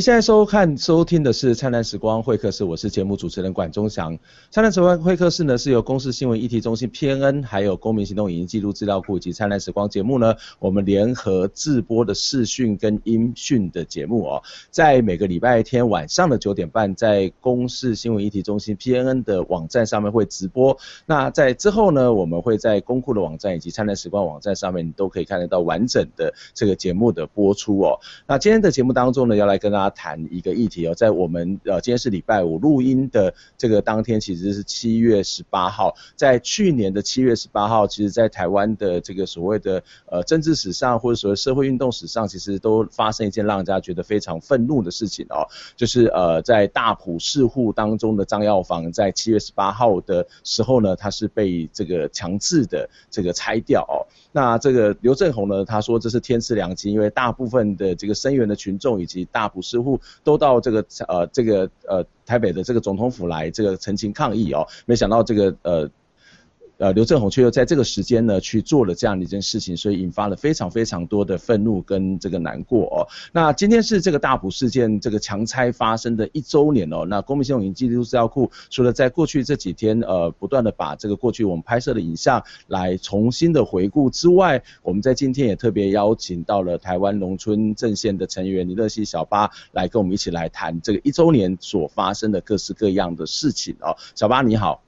您现在收看、收听的是《灿烂时光会客室》，我是节目主持人管中祥。《灿烂时光会客室》呢是由公视新闻议题中心 PNN，还有公民行动影音记录资料库以及《灿烂时光》节目呢，我们联合制播的视讯跟音讯的节目哦，在每个礼拜天晚上的九点半，在公视新闻议题中心 PNN 的网站上面会直播。那在之后呢，我们会在公库的网站以及《灿烂时光》网站上面，你都可以看得到完整的这个节目的播出哦。那今天的节目当中呢，要来跟大家谈一个议题哦，在我们呃今天是礼拜五录音的这个当天，其实是七月十八号。在去年的七月十八号，其实在台湾的这个所谓的呃政治史上或者所谓社会运动史上，其实都发生一件让人家觉得非常愤怒的事情哦，就是呃在大埔市户当中的张药房，在七月十八号的时候呢，它是被这个强制的这个拆掉哦。那这个刘政鸿呢，他说这是天赐良机，因为大部分的这个声援的群众以及大埔市户都到这个呃这个呃台北的这个总统府来这个陈情抗议哦，没想到这个呃。呃，刘政鸿却又在这个时间呢去做了这样的一件事情，所以引发了非常非常多的愤怒跟这个难过哦。那今天是这个大埔事件这个强拆发生的一周年哦。那公民行动影音记录资料库除了在过去这几天呃不断的把这个过去我们拍摄的影像来重新的回顾之外，我们在今天也特别邀请到了台湾农村阵线的成员李乐熙小八来跟我们一起来谈这个一周年所发生的各式各样的事情哦。小八你好。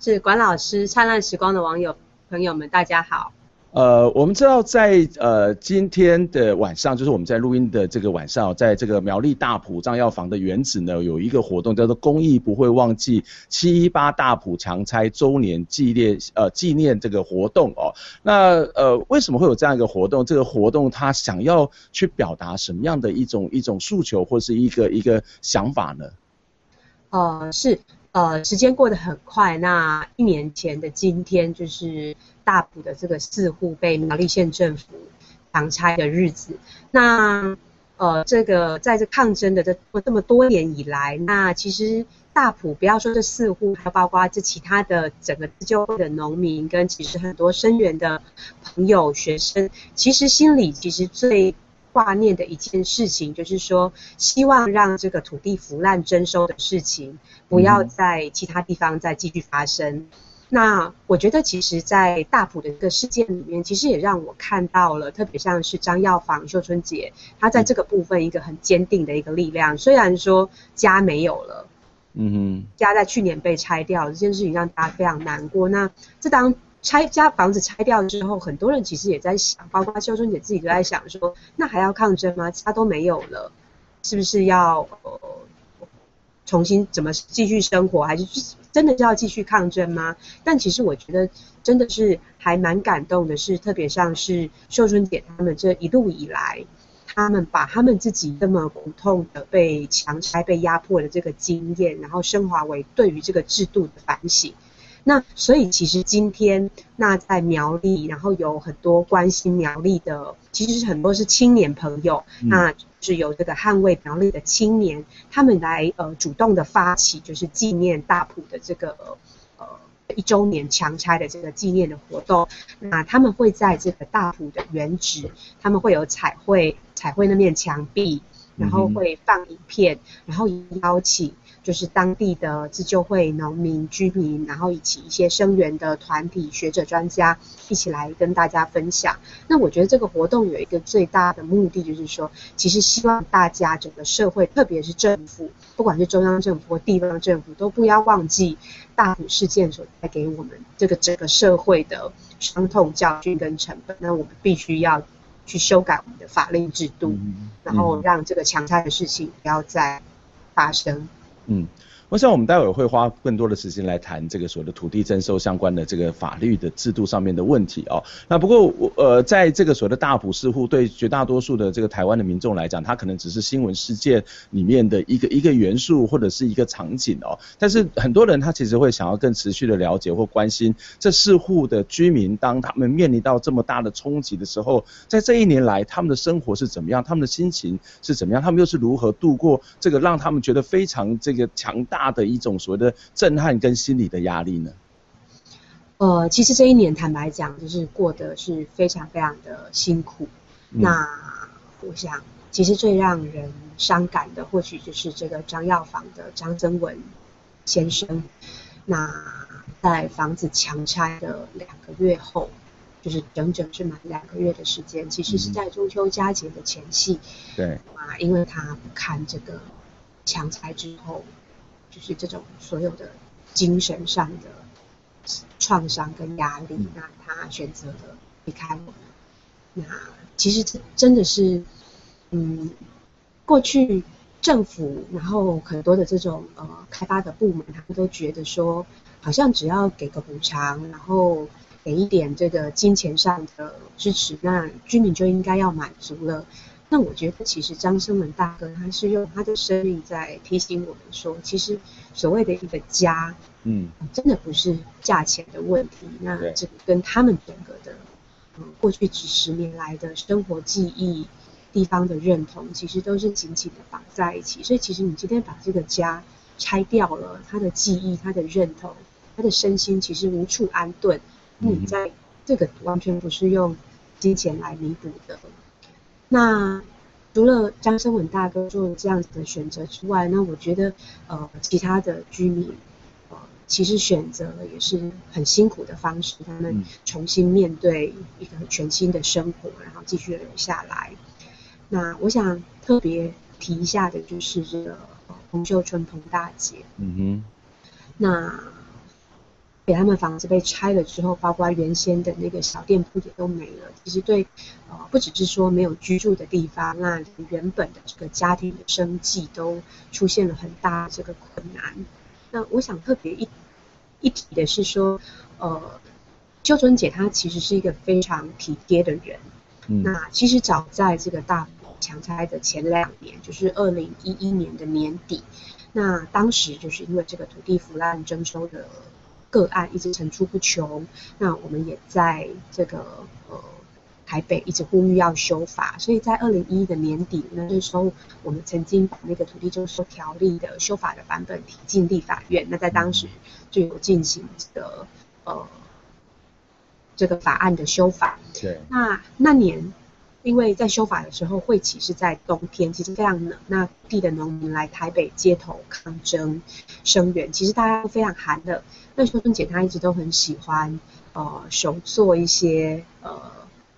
是管老师，灿烂时光的网友朋友们，大家好。呃，我们知道在呃今天的晚上，就是我们在录音的这个晚上，在这个苗栗大埔藏药房的原址呢，有一个活动叫做“公益不会忘记七一八大埔强拆周年纪念”呃纪念这个活动哦。那呃为什么会有这样一个活动？这个活动它想要去表达什么样的一种一种诉求或是一个一个想法呢？呃是。呃，时间过得很快。那一年前的今天，就是大埔的这个四户被苗栗县政府强拆的日子。那呃，这个在这抗争的这这么多年以来，那其实大埔不要说这四户，还包括这其他的整个自救会的农民，跟其实很多声援的朋友、学生，其实心里其实最。挂念的一件事情，就是说，希望让这个土地腐烂征收的事情，不要在其他地方再继续发生。嗯、那我觉得，其实，在大埔的这个事件里面，其实也让我看到了，特别像是张耀房、秀春姐，她在这个部分一个很坚定的一个力量。虽然说家没有了，嗯哼，家在去年被拆掉了，这件事情让大家非常难过。那这当。拆家房子拆掉之后，很多人其实也在想，包括秀春姐自己都在想说，那还要抗争吗？家都没有了，是不是要呃重新怎么继续生活？还是真的就要继续抗争吗？但其实我觉得真的是还蛮感动的，是特别像是秀春姐他们这一路以来，他们把他们自己这么苦痛的被强拆、被压迫的这个经验，然后升华为对于这个制度的反省。那所以其实今天那在苗栗，然后有很多关心苗栗的，其实是很多是青年朋友，嗯、那是有这个捍卫苗栗的青年，他们来呃主动的发起，就是纪念大埔的这个呃一周年强拆的这个纪念的活动。那他们会在这个大埔的原址，他们会有彩绘彩绘那面墙壁，然后会放影片，然后邀请。就是当地的自救会、农民、居民，然后以及一些声援的团体、学者、专家一起来跟大家分享。那我觉得这个活动有一个最大的目的，就是说，其实希望大家整个社会，特别是政府，不管是中央政府或地方政府，都不要忘记大埔事件所带给我们这个整个社会的伤痛、教训跟成本。那我们必须要去修改我们的法令制度，然后让这个强拆的事情不要再发生。嗯，我想我们待会会花更多的时间来谈这个所谓的土地征收相关的这个法律的制度上面的问题哦。那不过我呃，在这个所谓的大埔市户，对绝大多数的这个台湾的民众来讲，它可能只是新闻事件里面的一个一个元素或者是一个场景哦。但是很多人他其实会想要更持续的了解或关心这四户的居民，当他们面临到这么大的冲击的时候，在这一年来他们的生活是怎么样，他们的心情是怎么样，他们又是如何度过这个让他们觉得非常这。个强大的一种所谓的震撼跟心理的压力呢？呃，其实这一年坦白讲，就是过得是非常非常的辛苦。嗯、那我想，其实最让人伤感的，或许就是这个张药房的张增文先生。那在房子强拆的两个月后，就是整整是满两个月的时间，其实是在中秋佳节的前夕。对啊，因为他不堪这个强拆之后，就是这种所有的精神上的创伤跟压力，那他选择了离开我们。那其实这真的是，嗯，过去。政府，然后很多的这种呃开发的部门，他们都觉得说，好像只要给个补偿，然后给一点这个金钱上的支持，那居民就应该要满足了。那我觉得其实张生门大哥他是用他的生命在提醒我们说，其实所谓的一个家，嗯，真的不是价钱的问题。那这个跟他们整个的，嗯，过去几十年来的生活记忆。地方的认同其实都是紧紧的绑在一起，所以其实你今天把这个家拆掉了，他的记忆、他的认同、他的身心其实无处安顿。你在这个完全不是用金钱来弥补的。那除了张生文大哥做这样子的选择之外，那我觉得呃其他的居民呃其实选择了也是很辛苦的方式，他们重新面对一个全新的生活，然后继续留下来。那我想特别提一下的就是这个彭秀春彭大姐。嗯哼。那给他们房子被拆了之后，包括原先的那个小店铺也都没了。其实对，呃，不只是说没有居住的地方，那原本的这个家庭的生计都出现了很大的这个困难。那我想特别一一提的是说，呃，秀春姐她其实是一个非常体贴的人。嗯。那其实早在这个大。强拆的前两年，就是二零一一年的年底，那当时就是因为这个土地腐烂征收的个案一直层出不穷，那我们也在这个呃台北一直呼吁要修法，所以在二零一一的年底呢，那时候我们曾经把那个土地征收条例的修法的版本提进立法院，那在当时就有进行这个呃这个法案的修法。对，那那年。因为在修法的时候，会期是在冬天，其实非常冷。那地的农民来台北街头抗争声援，其实大家都非常寒冷。那秀春姐她一直都很喜欢呃手做一些呃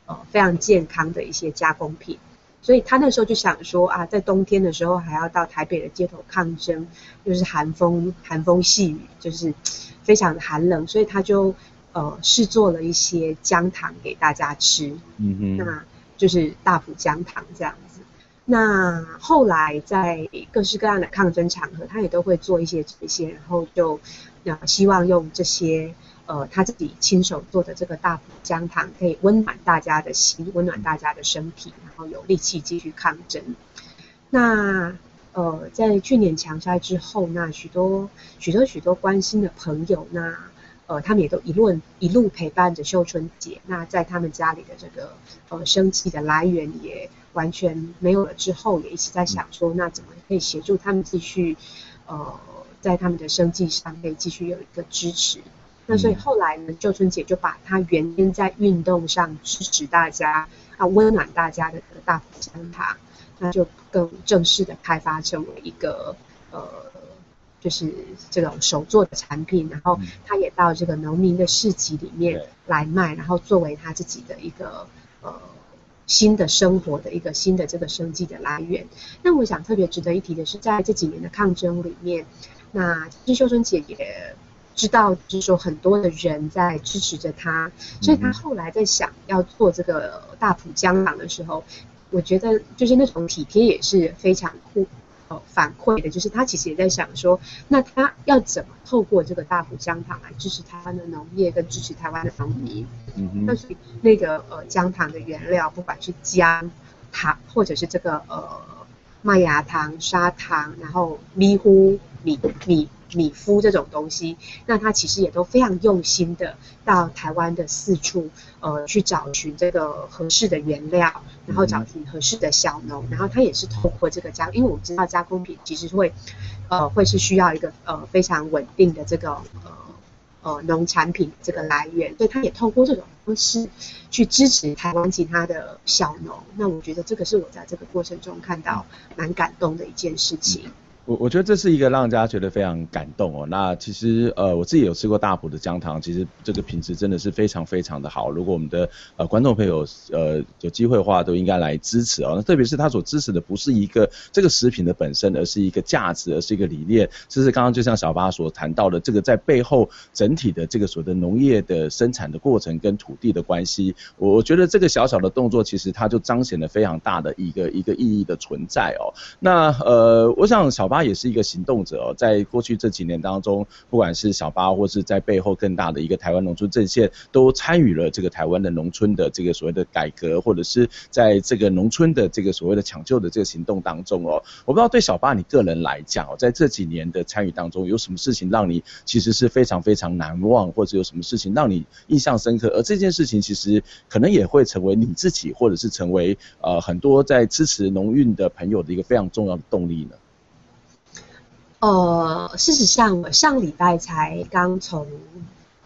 呃非常健康的一些加工品，所以她那时候就想说啊，在冬天的时候还要到台北的街头抗争，就是寒风寒风细雨，就是非常的寒冷，所以她就呃试做了一些姜糖给大家吃。嗯哼，那。就是大埔姜糖这样子，那后来在各式各样的抗争场合，他也都会做一些这些，然后就呃希望用这些呃他自己亲手做的这个大埔姜糖，可以温暖大家的心，温暖大家的身体，然后有力气继续抗争。那呃在去年强拆之后，那许多许多许多关心的朋友，那。呃，他们也都一路一路陪伴着秀春姐。那在他们家里的这个呃生计的来源也完全没有了之后，也一直在想说，那怎么可以协助他们继续呃在他们的生计上可以继续有一个支持。那所以后来呢，秀春姐就把她原先在运动上支持大家啊温暖大家的这个大埔姜糖，那就更正式的开发成为一个呃。就是这种手做的产品，然后他也到这个农民的市集里面来卖，然后作为他自己的一个呃新的生活的一个新的这个生计的来源。那我想特别值得一提的是，在这几年的抗争里面，那其实秀春姐也知道，就是说很多的人在支持着她，所以她后来在想要做这个大埔江港的时候，我觉得就是那种体贴也是非常酷。反馈的就是他其实也在想说，那他要怎么透过这个大埔姜糖来支持台湾的农业跟支持台湾的农民？嗯哼。那所以那个呃姜糖的原料，不管是姜糖或者是这个呃麦芽糖、砂糖，然后米糊米米。米夫这种东西，那他其实也都非常用心的到台湾的四处，呃，去找寻这个合适的原料，然后找寻合适的小农，然后他也是透过这个加，因为我们知道加工品其实会，呃，会是需要一个呃非常稳定的这个呃呃农产品这个来源，所以他也透过这种方式去支持台湾其他的小农。那我觉得这个是我在这个过程中看到蛮感动的一件事情。嗯我我觉得这是一个让大家觉得非常感动哦。那其实呃我自己有吃过大埔的姜糖，其实这个品质真的是非常非常的好。如果我们的呃观众朋友呃有机会的话，都应该来支持哦。那特别是他所支持的不是一个这个食品的本身，而是一个价值，而是一个理念。这是刚刚就像小八所谈到的，这个在背后整体的这个所谓的农业的生产的过程跟土地的关系，我我觉得这个小小的动作，其实它就彰显了非常大的一个一个意义的存在哦。那呃我想小八。他也是一个行动者哦，在过去这几年当中，不管是小巴或是在背后更大的一个台湾农村阵线，都参与了这个台湾的农村的这个所谓的改革，或者是在这个农村的这个所谓的抢救的这个行动当中哦。我不知道对小巴你个人来讲哦，在这几年的参与当中，有什么事情让你其实是非常非常难忘，或者有什么事情让你印象深刻？而这件事情其实可能也会成为你自己，或者是成为呃很多在支持农运的朋友的一个非常重要的动力呢？呃，事实上，我上礼拜才刚从，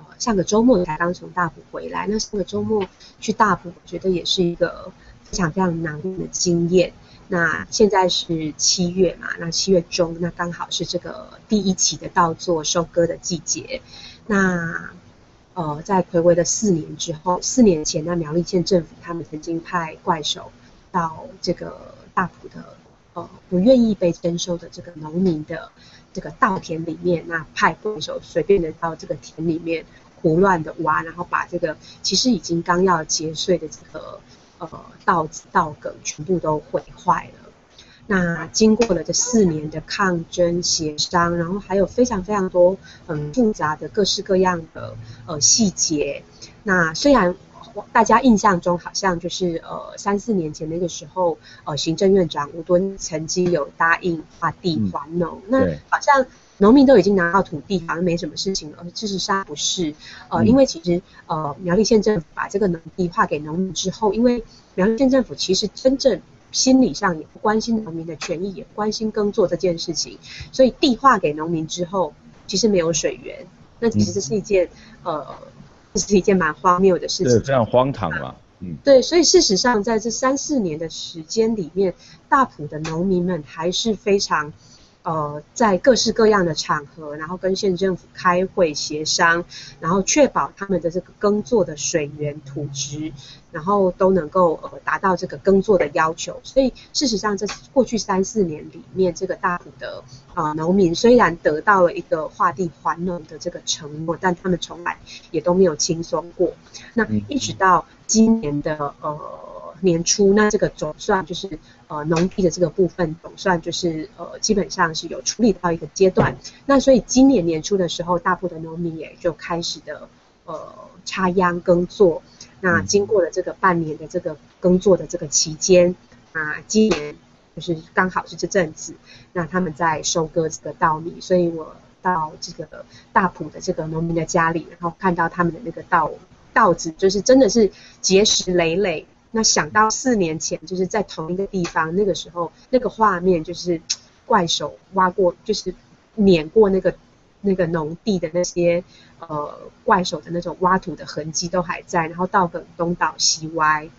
呃，上个周末才刚从大埔回来。那上个周末去大埔，我觉得也是一个非常非常难忘的经验。那现在是七月嘛，那七月中，那刚好是这个第一期的稻作收割的季节。那呃，在睽违的四年之后，四年前，那苗栗县政府他们曾经派怪手到这个大埔的。呃，不愿意被征收的这个农民的这个稻田里面，那派工手随便的到这个田里面胡乱的挖，然后把这个其实已经刚要结穗的这个呃稻子稻梗全部都毁坏了。那经过了这四年的抗争协商，然后还有非常非常多很复杂的各式各样的呃细节。那虽然。大家印象中好像就是呃三四年前那个时候，呃行政院长吴敦曾经有答应划地还农，嗯、那好像农民都已经拿到土地，好像没什么事情了。事实上不是，呃、嗯、因为其实呃苗栗县政府把这个农地划给农民之后，因为苗栗县政府其实真正心理上也不关心农民的权益，也不关心耕作这件事情，所以地划给农民之后，其实没有水源，那其实这是一件、嗯、呃。这是一件蛮荒谬的事情，对，非常荒唐嘛，嗯，对，所以事实上在这三四年的时间里面，大埔的农民们还是非常。呃，在各式各样的场合，然后跟县政府开会协商，然后确保他们的这个耕作的水源、土质，然后都能够呃达到这个耕作的要求。所以事实上，这过去三四年里面，这个大埔的呃农民虽然得到了一个划地还农的这个承诺，但他们从来也都没有轻松过。那一直到今年的呃。年初，那这个总算就是呃农地的这个部分总算就是呃基本上是有处理到一个阶段。那所以今年年初的时候，大部分的农民也就开始的呃插秧耕作。那经过了这个半年的这个耕作的这个期间，啊，今年就是刚好是这阵子，那他们在收割这个稻米。所以我到这个大埔的这个农民的家里，然后看到他们的那个稻稻子，就是真的是结实累累。那想到四年前，就是在同一个地方，那个时候那个画面就是怪手挖过，就是碾过那个那个农地的那些呃怪手的那种挖土的痕迹都还在，然后稻梗东倒西歪，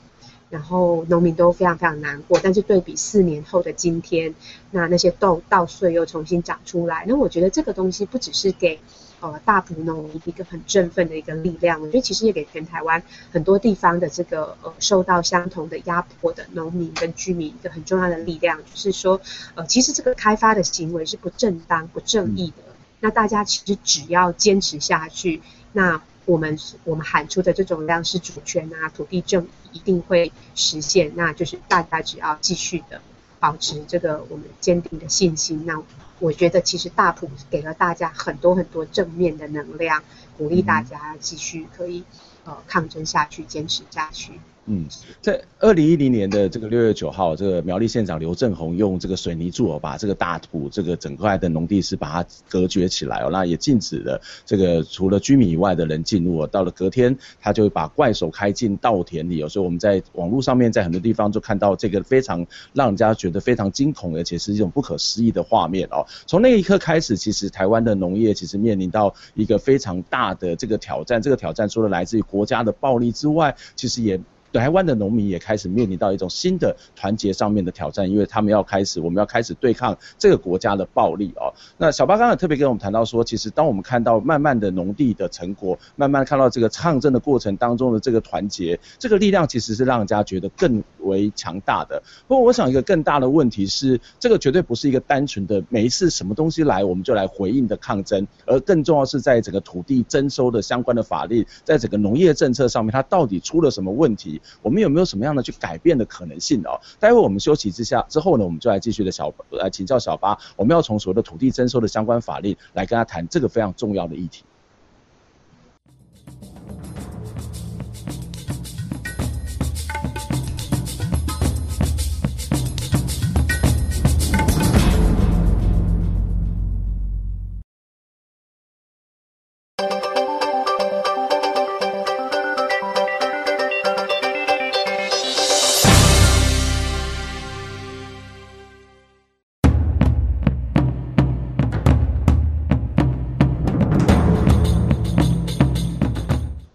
然后农民都非常非常难过。但是对比四年后的今天，那那些稻稻穗又重新长出来，那我觉得这个东西不只是给。呃，大埔农一个很振奋的一个力量，我觉得其实也给全台湾很多地方的这个呃受到相同的压迫的农民跟居民一个很重要的力量，就是说，呃，其实这个开发的行为是不正当、不正义的。那大家其实只要坚持下去，那我们我们喊出的这种粮食主权啊、土地正义一定会实现。那就是大家只要继续的保持这个我们坚定的信心，那。我觉得其实大普给了大家很多很多正面的能量，鼓励大家继续可以呃抗争下去，坚持下去。嗯，在二零一零年的这个六月九号，这个苗栗县长刘正鸿用这个水泥柱哦，把这个大土这个整块的农地是把它隔绝起来哦，那也禁止了这个除了居民以外的人进入。到了隔天，他就把怪手开进稻田里哦，所以我们在网络上面在很多地方就看到这个非常让人家觉得非常惊恐，而且是一种不可思议的画面哦。从那一刻开始，其实台湾的农业其实面临到一个非常大的这个挑战，这个挑战除了来自于国家的暴力之外，其实也。台湾的农民也开始面临到一种新的团结上面的挑战，因为他们要开始，我们要开始对抗这个国家的暴力哦。那小巴刚才特别跟我们谈到说，其实当我们看到慢慢的农地的成果，慢慢看到这个抗争的过程当中的这个团结，这个力量其实是让人家觉得更为强大的。不过我想一个更大的问题是，这个绝对不是一个单纯的每一次什么东西来我们就来回应的抗争，而更重要是在整个土地征收的相关的法律，在整个农业政策上面，它到底出了什么问题？我们有没有什么样的去改变的可能性哦？待会我们休息之下之后呢，我们就来继续的小来请教小巴，我们要从所谓的土地征收的相关法令来跟他谈这个非常重要的议题。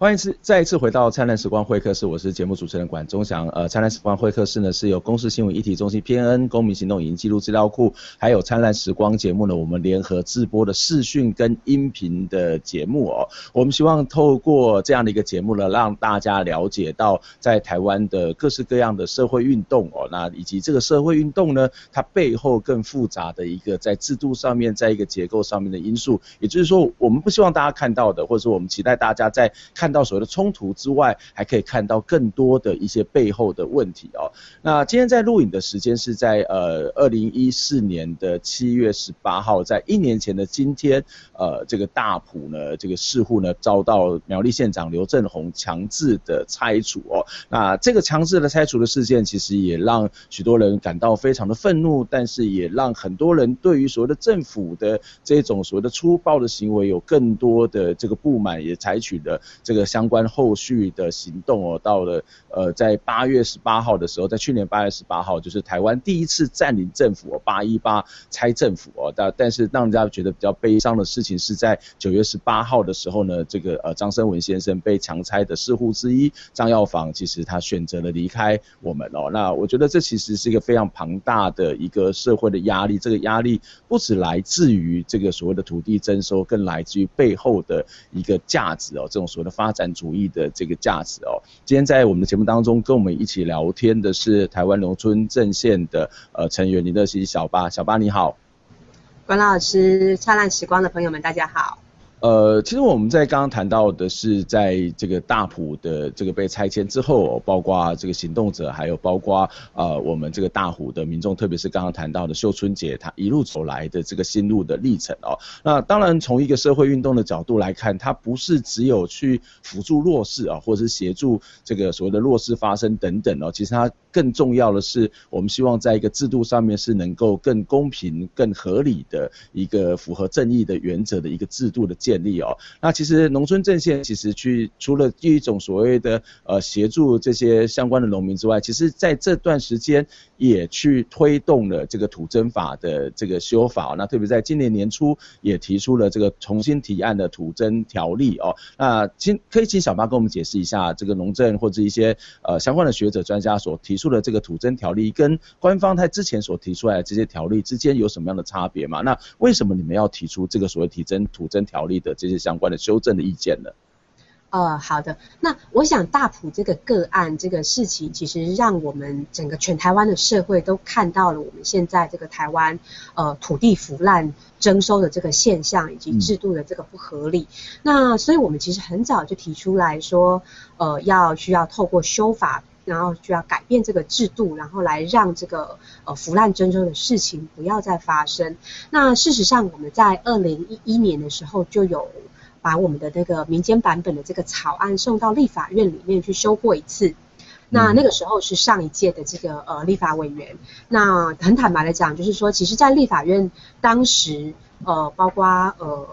欢迎次再一次回到灿烂时光会客室，我是节目主持人管中祥。呃，灿烂时光会客室呢是由公司新闻一体中心 PNN 公民行动影音记录资料库，还有灿烂时光节目呢，我们联合制播的视讯跟音频的节目哦。我们希望透过这样的一个节目呢，让大家了解到在台湾的各式各样的社会运动哦，那以及这个社会运动呢，它背后更复杂的一个在制度上面，在一个结构上面的因素。也就是说，我们不希望大家看到的，或者说我们期待大家在看。看到所谓的冲突之外，还可以看到更多的一些背后的问题哦。那今天在录影的时间是在呃二零一四年的七月十八号，在一年前的今天，呃这个大埔呢这个市户呢遭到苗栗县长刘正鸿强制的拆除哦。那这个强制的拆除的事件，其实也让许多人感到非常的愤怒，但是也让很多人对于所谓的政府的这种所谓的粗暴的行为有更多的这个不满，也采取了这个。相关后续的行动哦，到了呃，在八月十八号的时候，在去年八月十八号，就是台湾第一次占领政府哦，八一八拆政府哦，但但是让人家觉得比较悲伤的事情是在九月十八号的时候呢，这个呃张声文先生被强拆的市户之一张耀房，其实他选择了离开我们哦，那我觉得这其实是一个非常庞大的一个社会的压力，这个压力不止来自于这个所谓的土地征收，更来自于背后的一个价值哦，这种所谓的发。发展主义的这个价值哦，今天在我们的节目当中跟我们一起聊天的是台湾农村阵线的呃成员林德熙小巴，小巴你好，关老师，灿烂时光的朋友们大家好。呃，其实我们在刚刚谈到的是，在这个大埔的这个被拆迁之后，包括这个行动者，还有包括呃我们这个大埔的民众，特别是刚刚谈到的秀春姐，她一路走来的这个心路的历程哦。那当然从一个社会运动的角度来看，它不是只有去辅助弱势啊，或者是协助这个所谓的弱势发声等等哦。其实它更重要的是，我们希望在一个制度上面是能够更公平、更合理的一个符合正义的原则的一个制度的建建立哦，那其实农村阵线其实去除了第一种所谓的呃协助这些相关的农民之外，其实在这段时间也去推动了这个土征法的这个修法。那特别在今年年初也提出了这个重新提案的土征条例哦。那请可以请小巴跟我们解释一下，这个农政或者一些呃相关的学者专家所提出的这个土征条例，跟官方他之前所提出来的这些条例之间有什么样的差别吗？那为什么你们要提出这个所谓提征土征条例？的这些相关的修正的意见呢？呃，好的，那我想大埔这个个案这个事情，其实让我们整个全台湾的社会都看到了我们现在这个台湾呃土地腐烂征收的这个现象以及制度的这个不合理。嗯、那所以我们其实很早就提出来说，呃，要需要透过修法，然后需要改变这个制度，然后来让这个呃腐烂征收的事情不要再发生。那事实上，我们在二零一一年的时候就有把我们的那个民间版本的这个草案送到立法院里面去修过一次。那那个时候是上一届的这个呃立法委员。那很坦白的讲，就是说，其实，在立法院当时，呃，包括呃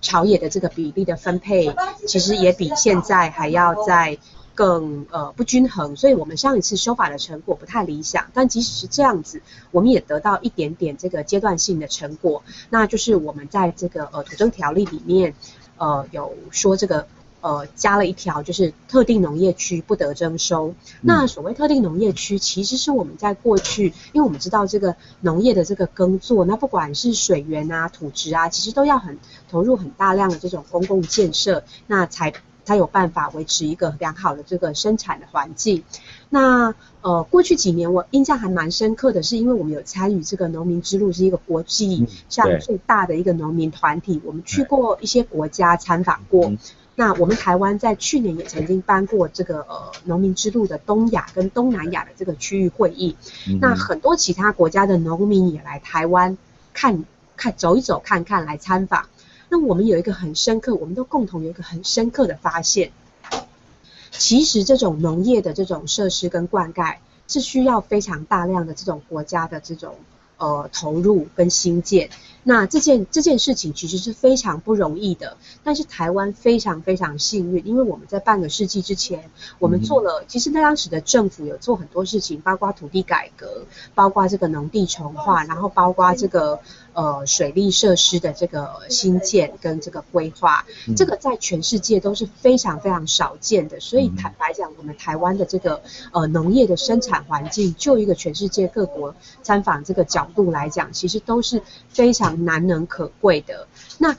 朝野的这个比例的分配，其实也比现在还要再更呃不均衡。所以我们上一次修法的成果不太理想。但即使是这样子，我们也得到一点点这个阶段性的成果，那就是我们在这个呃土增条例里面，呃有说这个。呃，加了一条，就是特定农业区不得征收。嗯、那所谓特定农业区，其实是我们在过去，因为我们知道这个农业的这个耕作，那不管是水源啊、土质啊，其实都要很投入很大量的这种公共建设，那才才有办法维持一个良好的这个生产的环境。那呃，过去几年我印象还蛮深刻的是，因为我们有参与这个农民之路，是一个国际上最大的一个农民团体，嗯、我们去过一些国家参访过。嗯那我们台湾在去年也曾经办过这个呃农民之路的东亚跟东南亚的这个区域会议，嗯、那很多其他国家的农民也来台湾看看走一走看看来参访。那我们有一个很深刻，我们都共同有一个很深刻的发现，其实这种农业的这种设施跟灌溉是需要非常大量的这种国家的这种呃投入跟兴建。那这件这件事情其实是非常不容易的，但是台湾非常非常幸运，因为我们在半个世纪之前，我们做了，其实那当时的政府有做很多事情，包括土地改革，包括这个农地重划，然后包括这个呃水利设施的这个新建跟这个规划，这个在全世界都是非常非常少见的，所以坦白讲，我们台湾的这个呃农业的生产环境，就一个全世界各国参访这个角度来讲，其实都是非常。难能可贵的，那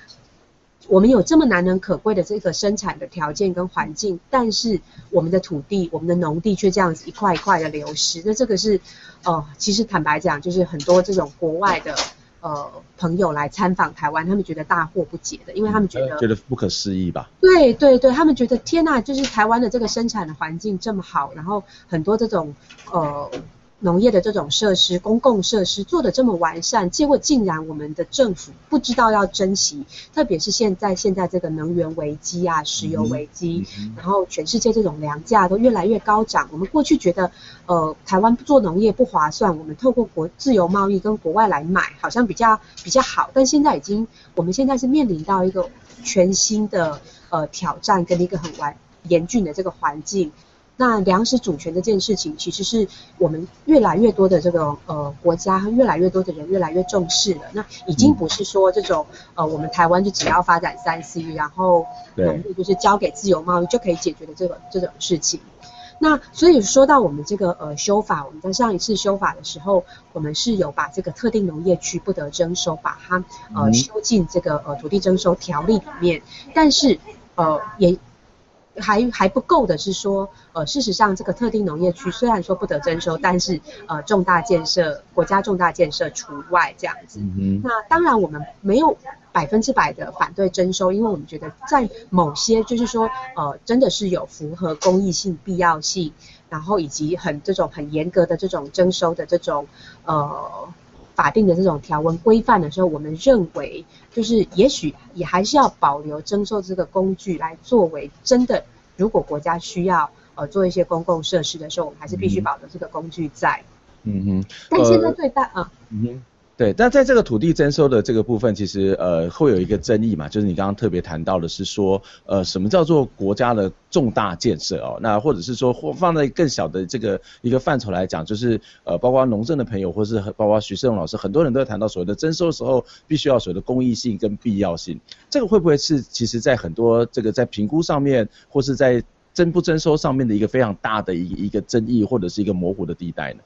我们有这么难能可贵的这个生产的条件跟环境，但是我们的土地、我们的农地却这样子一块一块的流失，那这个是呃，其实坦白讲，就是很多这种国外的呃朋友来参访台湾，他们觉得大惑不解的，因为他们觉得觉得不可思议吧？对对对，他们觉得天呐，就是台湾的这个生产的环境这么好，然后很多这种呃。农业的这种设施、公共设施做的这么完善，结果竟然我们的政府不知道要珍惜，特别是现在现在这个能源危机啊、石油危机，嗯、然后全世界这种粮价都越来越高涨。我们过去觉得，呃，台湾做农业不划算，我们透过国自由贸易跟国外来买，好像比较比较好。但现在已经，我们现在是面临到一个全新的呃挑战跟一个很完严峻的这个环境。那粮食主权这件事情，其实是我们越来越多的这个呃国家和越来越多的人越来越重视了。那已经不是说这种呃我们台湾就只要发展三 C，然后农业就是交给自由贸易就可以解决的这个这种事情。那所以说到我们这个呃修法，我们在上一次修法的时候，我们是有把这个特定农业区不得征收，把它呃修进这个呃土地征收条例里面，但是呃也。还还不够的是说，呃，事实上这个特定农业区虽然说不得征收，但是呃重大建设国家重大建设除外这样子。嗯、那当然我们没有百分之百的反对征收，因为我们觉得在某些就是说呃真的是有符合公益性、必要性，然后以及很这种很严格的这种征收的这种呃。法定的这种条文规范的时候，我们认为就是也许也还是要保留征收这个工具来作为真的，如果国家需要呃做一些公共设施的时候，我们还是必须保留这个工具在。嗯哼。但现在最大啊。嗯哼。对，但在这个土地征收的这个部分，其实呃会有一个争议嘛，就是你刚刚特别谈到的是说，呃什么叫做国家的重大建设哦？那或者是说或放在更小的这个一个范畴来讲，就是呃包括农政的朋友，或是包括徐世荣老师，很多人都在谈到所谓的征收的时候，必须要所谓的公益性跟必要性，这个会不会是其实在很多这个在评估上面，或是在征不征收上面的一个非常大的一一个争议，或者是一个模糊的地带呢？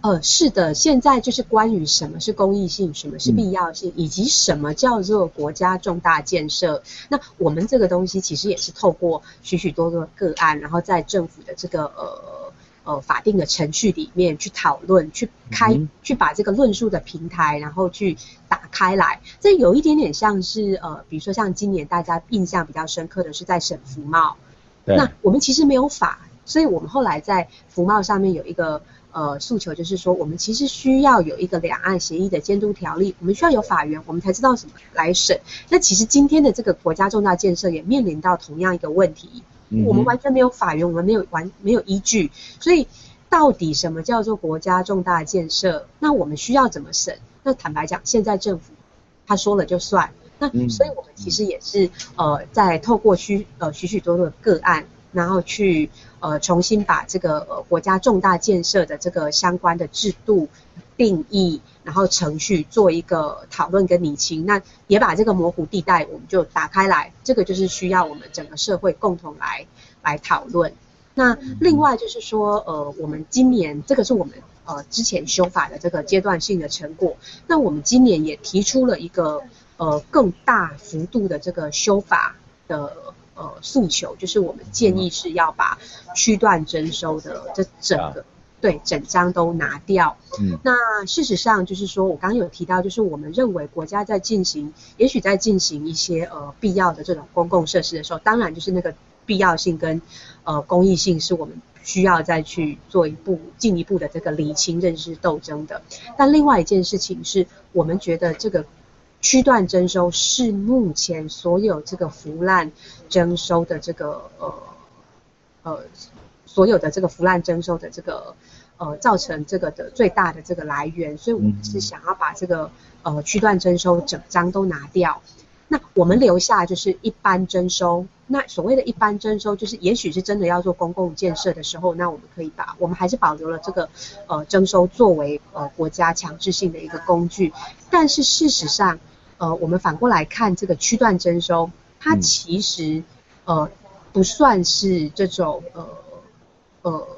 呃，是的，现在就是关于什么是公益性，什么是必要性，嗯、以及什么叫做国家重大建设。那我们这个东西其实也是透过许许多多的个案，然后在政府的这个呃呃法定的程序里面去讨论，去开，嗯、去把这个论述的平台，然后去打开来。这有一点点像是呃，比如说像今年大家印象比较深刻的是在省服贸。那我们其实没有法，所以我们后来在服贸上面有一个。呃，诉求就是说，我们其实需要有一个两岸协议的监督条例，我们需要有法源，我们才知道什么来审。那其实今天的这个国家重大建设也面临到同样一个问题，我们完全没有法源，我们没有完没有依据，所以到底什么叫做国家重大建设？那我们需要怎么审？那坦白讲，现在政府他说了就算。那所以我们其实也是呃，在透过许呃许许多多的个案，然后去呃重新把这个呃国家重大建设的这个相关的制度定义，然后程序做一个讨论跟厘清。那也把这个模糊地带我们就打开来，这个就是需要我们整个社会共同来来讨论。那另外就是说呃，我们今年这个是我们呃之前修法的这个阶段性的成果。那我们今年也提出了一个。呃，更大幅度的这个修法的呃诉求，就是我们建议是要把区段征收的这整个、嗯、对整张都拿掉。嗯，那事实上就是说我刚刚有提到，就是我们认为国家在进行，也许在进行一些呃必要的这种公共设施的时候，当然就是那个必要性跟呃公益性是我们需要再去做一步进一步的这个理清认识斗争的。但另外一件事情是我们觉得这个。区段征收是目前所有这个腐烂征收的这个呃呃所有的这个腐烂征收的这个呃造成这个的最大的这个来源，所以我们是想要把这个呃区段征收整张都拿掉，那我们留下就是一般征收。那所谓的一般征收，就是也许是真的要做公共建设的时候，那我们可以把我们还是保留了这个呃征收作为呃国家强制性的一个工具，但是事实上。呃，我们反过来看这个区段征收，它其实呃不算是这种呃呃，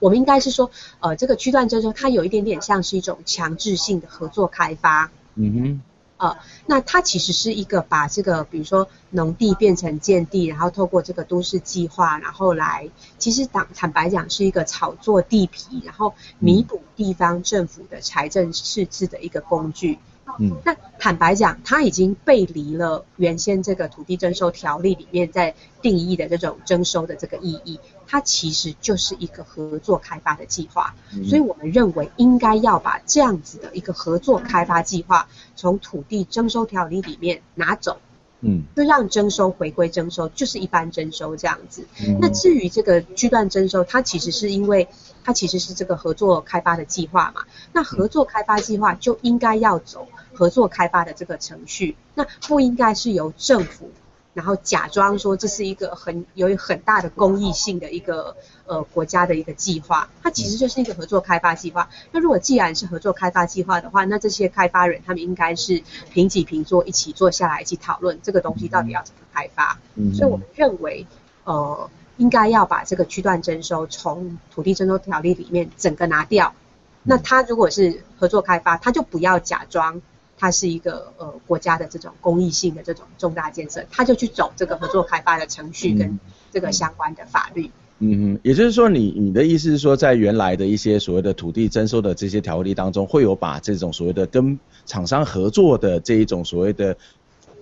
我们应该是说呃这个区段征收，它有一点点像是一种强制性的合作开发。嗯哼。呃，那它其实是一个把这个比如说农地变成建地，然后透过这个都市计划，然后来其实坦坦白讲是一个炒作地皮，然后弥补地方政府的财政赤字的一个工具。嗯，那坦白讲，它已经背离了原先这个土地征收条例里面在定义的这种征收的这个意义，它其实就是一个合作开发的计划，所以我们认为应该要把这样子的一个合作开发计划从土地征收条例里面拿走。嗯，就让征收回归征收，就是一般征收这样子。嗯、那至于这个区段征收，它其实是因为它其实是这个合作开发的计划嘛。那合作开发计划就应该要走合作开发的这个程序，那不应该是由政府。然后假装说这是一个很有很大的公益性的一个呃国家的一个计划，它其实就是一个合作开发计划。那如果既然是合作开发计划的话，那这些开发人他们应该是平起平坐，一起坐下来一起讨论这个东西到底要怎么开发。嗯，所以我们认为呃应该要把这个区段征收从土地征收条例里面整个拿掉。那他如果是合作开发，他就不要假装。它是一个呃国家的这种公益性的这种重大建设，他就去走这个合作开发的程序跟这个相关的法律。嗯。嗯，也就是说你，你你的意思是说，在原来的一些所谓的土地征收的这些条例当中，会有把这种所谓的跟厂商合作的这一种所谓的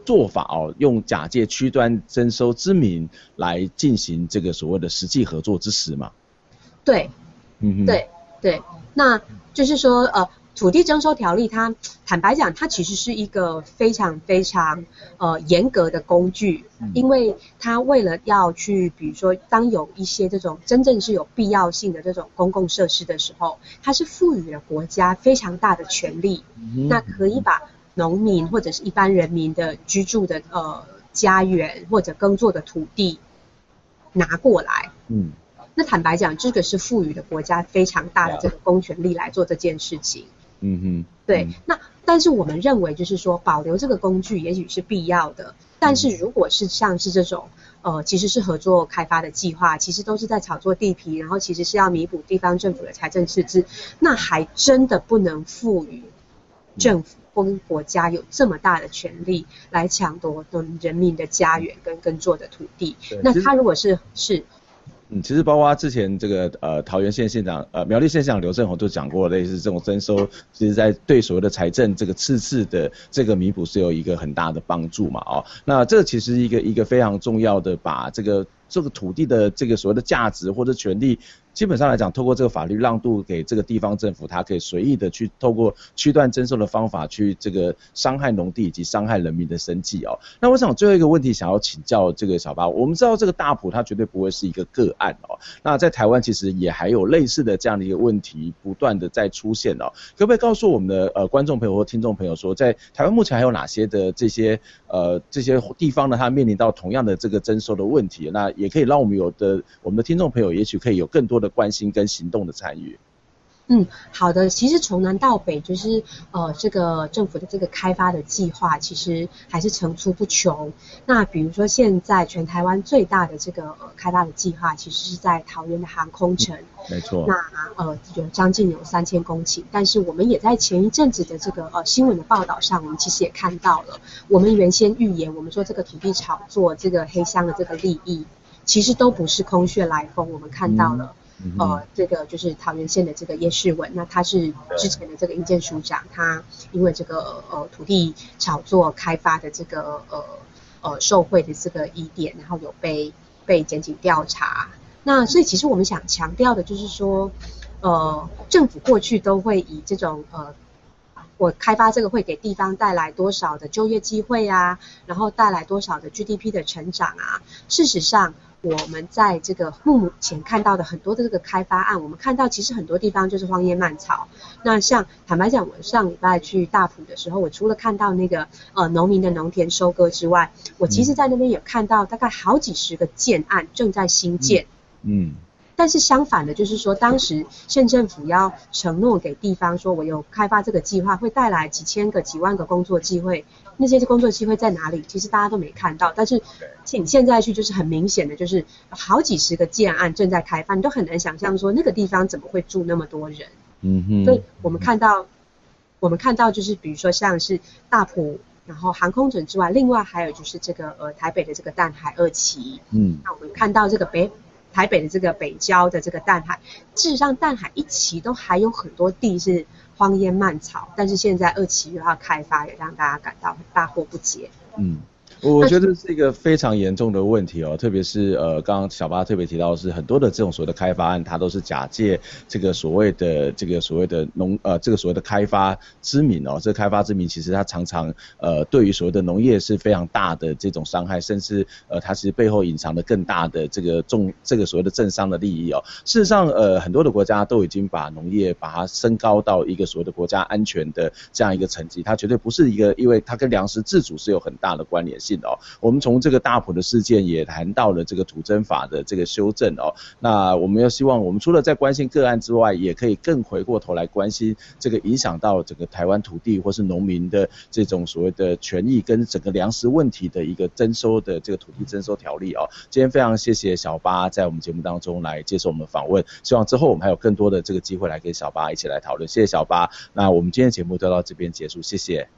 做法哦，用假借区端征收之名来进行这个所谓的实际合作之实嘛？对，嗯。哼，对对，那就是说呃。土地征收条例，它坦白讲，它其实是一个非常非常呃严格的工具，因为它为了要去，比如说，当有一些这种真正是有必要性的这种公共设施的时候，它是赋予了国家非常大的权利，那可以把农民或者是一般人民的居住的呃家园或者耕作的土地拿过来，嗯，那坦白讲，这个是赋予了国家非常大的这个公权力来做这件事情。嗯哼，对，那但是我们认为就是说保留这个工具也许是必要的，但是如果是像是这种呃其实是合作开发的计划，其实都是在炒作地皮，然后其实是要弥补地方政府的财政赤字，那还真的不能赋予政府跟国家有这么大的权利来抢夺人民的家园跟耕作的土地，那他如果是是。嗯，其实包括之前这个呃桃园县县长呃苗栗县县长刘政鸿就讲过，类似这种征收，其实在对所谓的财政这个次次的这个弥补是有一个很大的帮助嘛，哦，那这其实一个一个非常重要的把这个这个土地的这个所谓的价值或者权利基本上来讲，透过这个法律让渡给这个地方政府，它可以随意的去透过区段征收的方法去这个伤害农地以及伤害人民的生计哦。那我想最后一个问题想要请教这个小八，我们知道这个大埔它绝对不会是一个个案哦。那在台湾其实也还有类似的这样的一个问题不断的在出现哦。可不可以告诉我们的呃观众朋友或听众朋友说，在台湾目前还有哪些的这些呃这些地方呢？它面临到同样的这个征收的问题，那也可以让我们有的我们的听众朋友也许可以有更多的关心跟行动的参与。嗯，好的。其实从南到北，就是呃，这个政府的这个开发的计划，其实还是层出不穷。那比如说，现在全台湾最大的这个呃开发的计划，其实是在桃园的航空城。嗯、没错。那呃，有将近有三千公顷。但是我们也在前一阵子的这个呃新闻的报道上，我们其实也看到了，我们原先预言，我们说这个土地炒作、这个黑箱的这个利益，其实都不是空穴来风。我们看到了。嗯呃，这个就是桃园县的这个叶世文，那他是之前的这个营建署长，他因为这个呃土地炒作开发的这个呃呃受贿的这个疑点，然后有被被检警调查。那所以其实我们想强调的就是说，呃，政府过去都会以这种呃，我开发这个会给地方带来多少的就业机会啊，然后带来多少的 GDP 的成长啊，事实上。我们在这个目前看到的很多的这个开发案，我们看到其实很多地方就是荒烟蔓草。那像坦白讲，我上礼拜去大埔的时候，我除了看到那个呃农民的农田收割之外，我其实在那边有看到大概好几十个建案正在兴建。嗯。嗯但是相反的，就是说，当时县政府要承诺给地方说，我有开发这个计划，会带来几千个、几万个工作机会。那些工作机会在哪里？其实大家都没看到。但是，请现在去，就是很明显的，就是好几十个建案正在开发，你都很难想象说那个地方怎么会住那么多人。嗯哼。所以我们看到，我们看到就是比如说像是大埔，然后航空城之外，另外还有就是这个呃台北的这个淡海二期。嗯。那我们看到这个北。台北的这个北郊的这个淡海，事实上淡海一期都还有很多地是荒烟蔓草，但是现在二期又要开发，也让大家感到大惑不解。嗯。我觉得是一个非常严重的问题哦，特别是呃，刚刚小巴特别提到的是很多的这种所谓的开发案，它都是假借这个所谓的这个所谓的农呃这个所谓的开发之名哦，这个开发之名其实它常常呃对于所谓的农业是非常大的这种伤害，甚至呃它其实背后隐藏的更大的这个重这个所谓的政商的利益哦。事实上呃很多的国家都已经把农业把它升高到一个所谓的国家安全的这样一个层级，它绝对不是一个因为它跟粮食自主是有很大的关联性。哦，我们从这个大埔的事件也谈到了这个土征法的这个修正哦。那我们要希望，我们除了在关心个案之外，也可以更回过头来关心这个影响到整个台湾土地或是农民的这种所谓的权益跟整个粮食问题的一个征收的这个土地征收条例哦。今天非常谢谢小八在我们节目当中来接受我们访问，希望之后我们还有更多的这个机会来跟小八一起来讨论。谢谢小八，那我们今天节目就到这边结束，谢谢，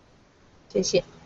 谢谢。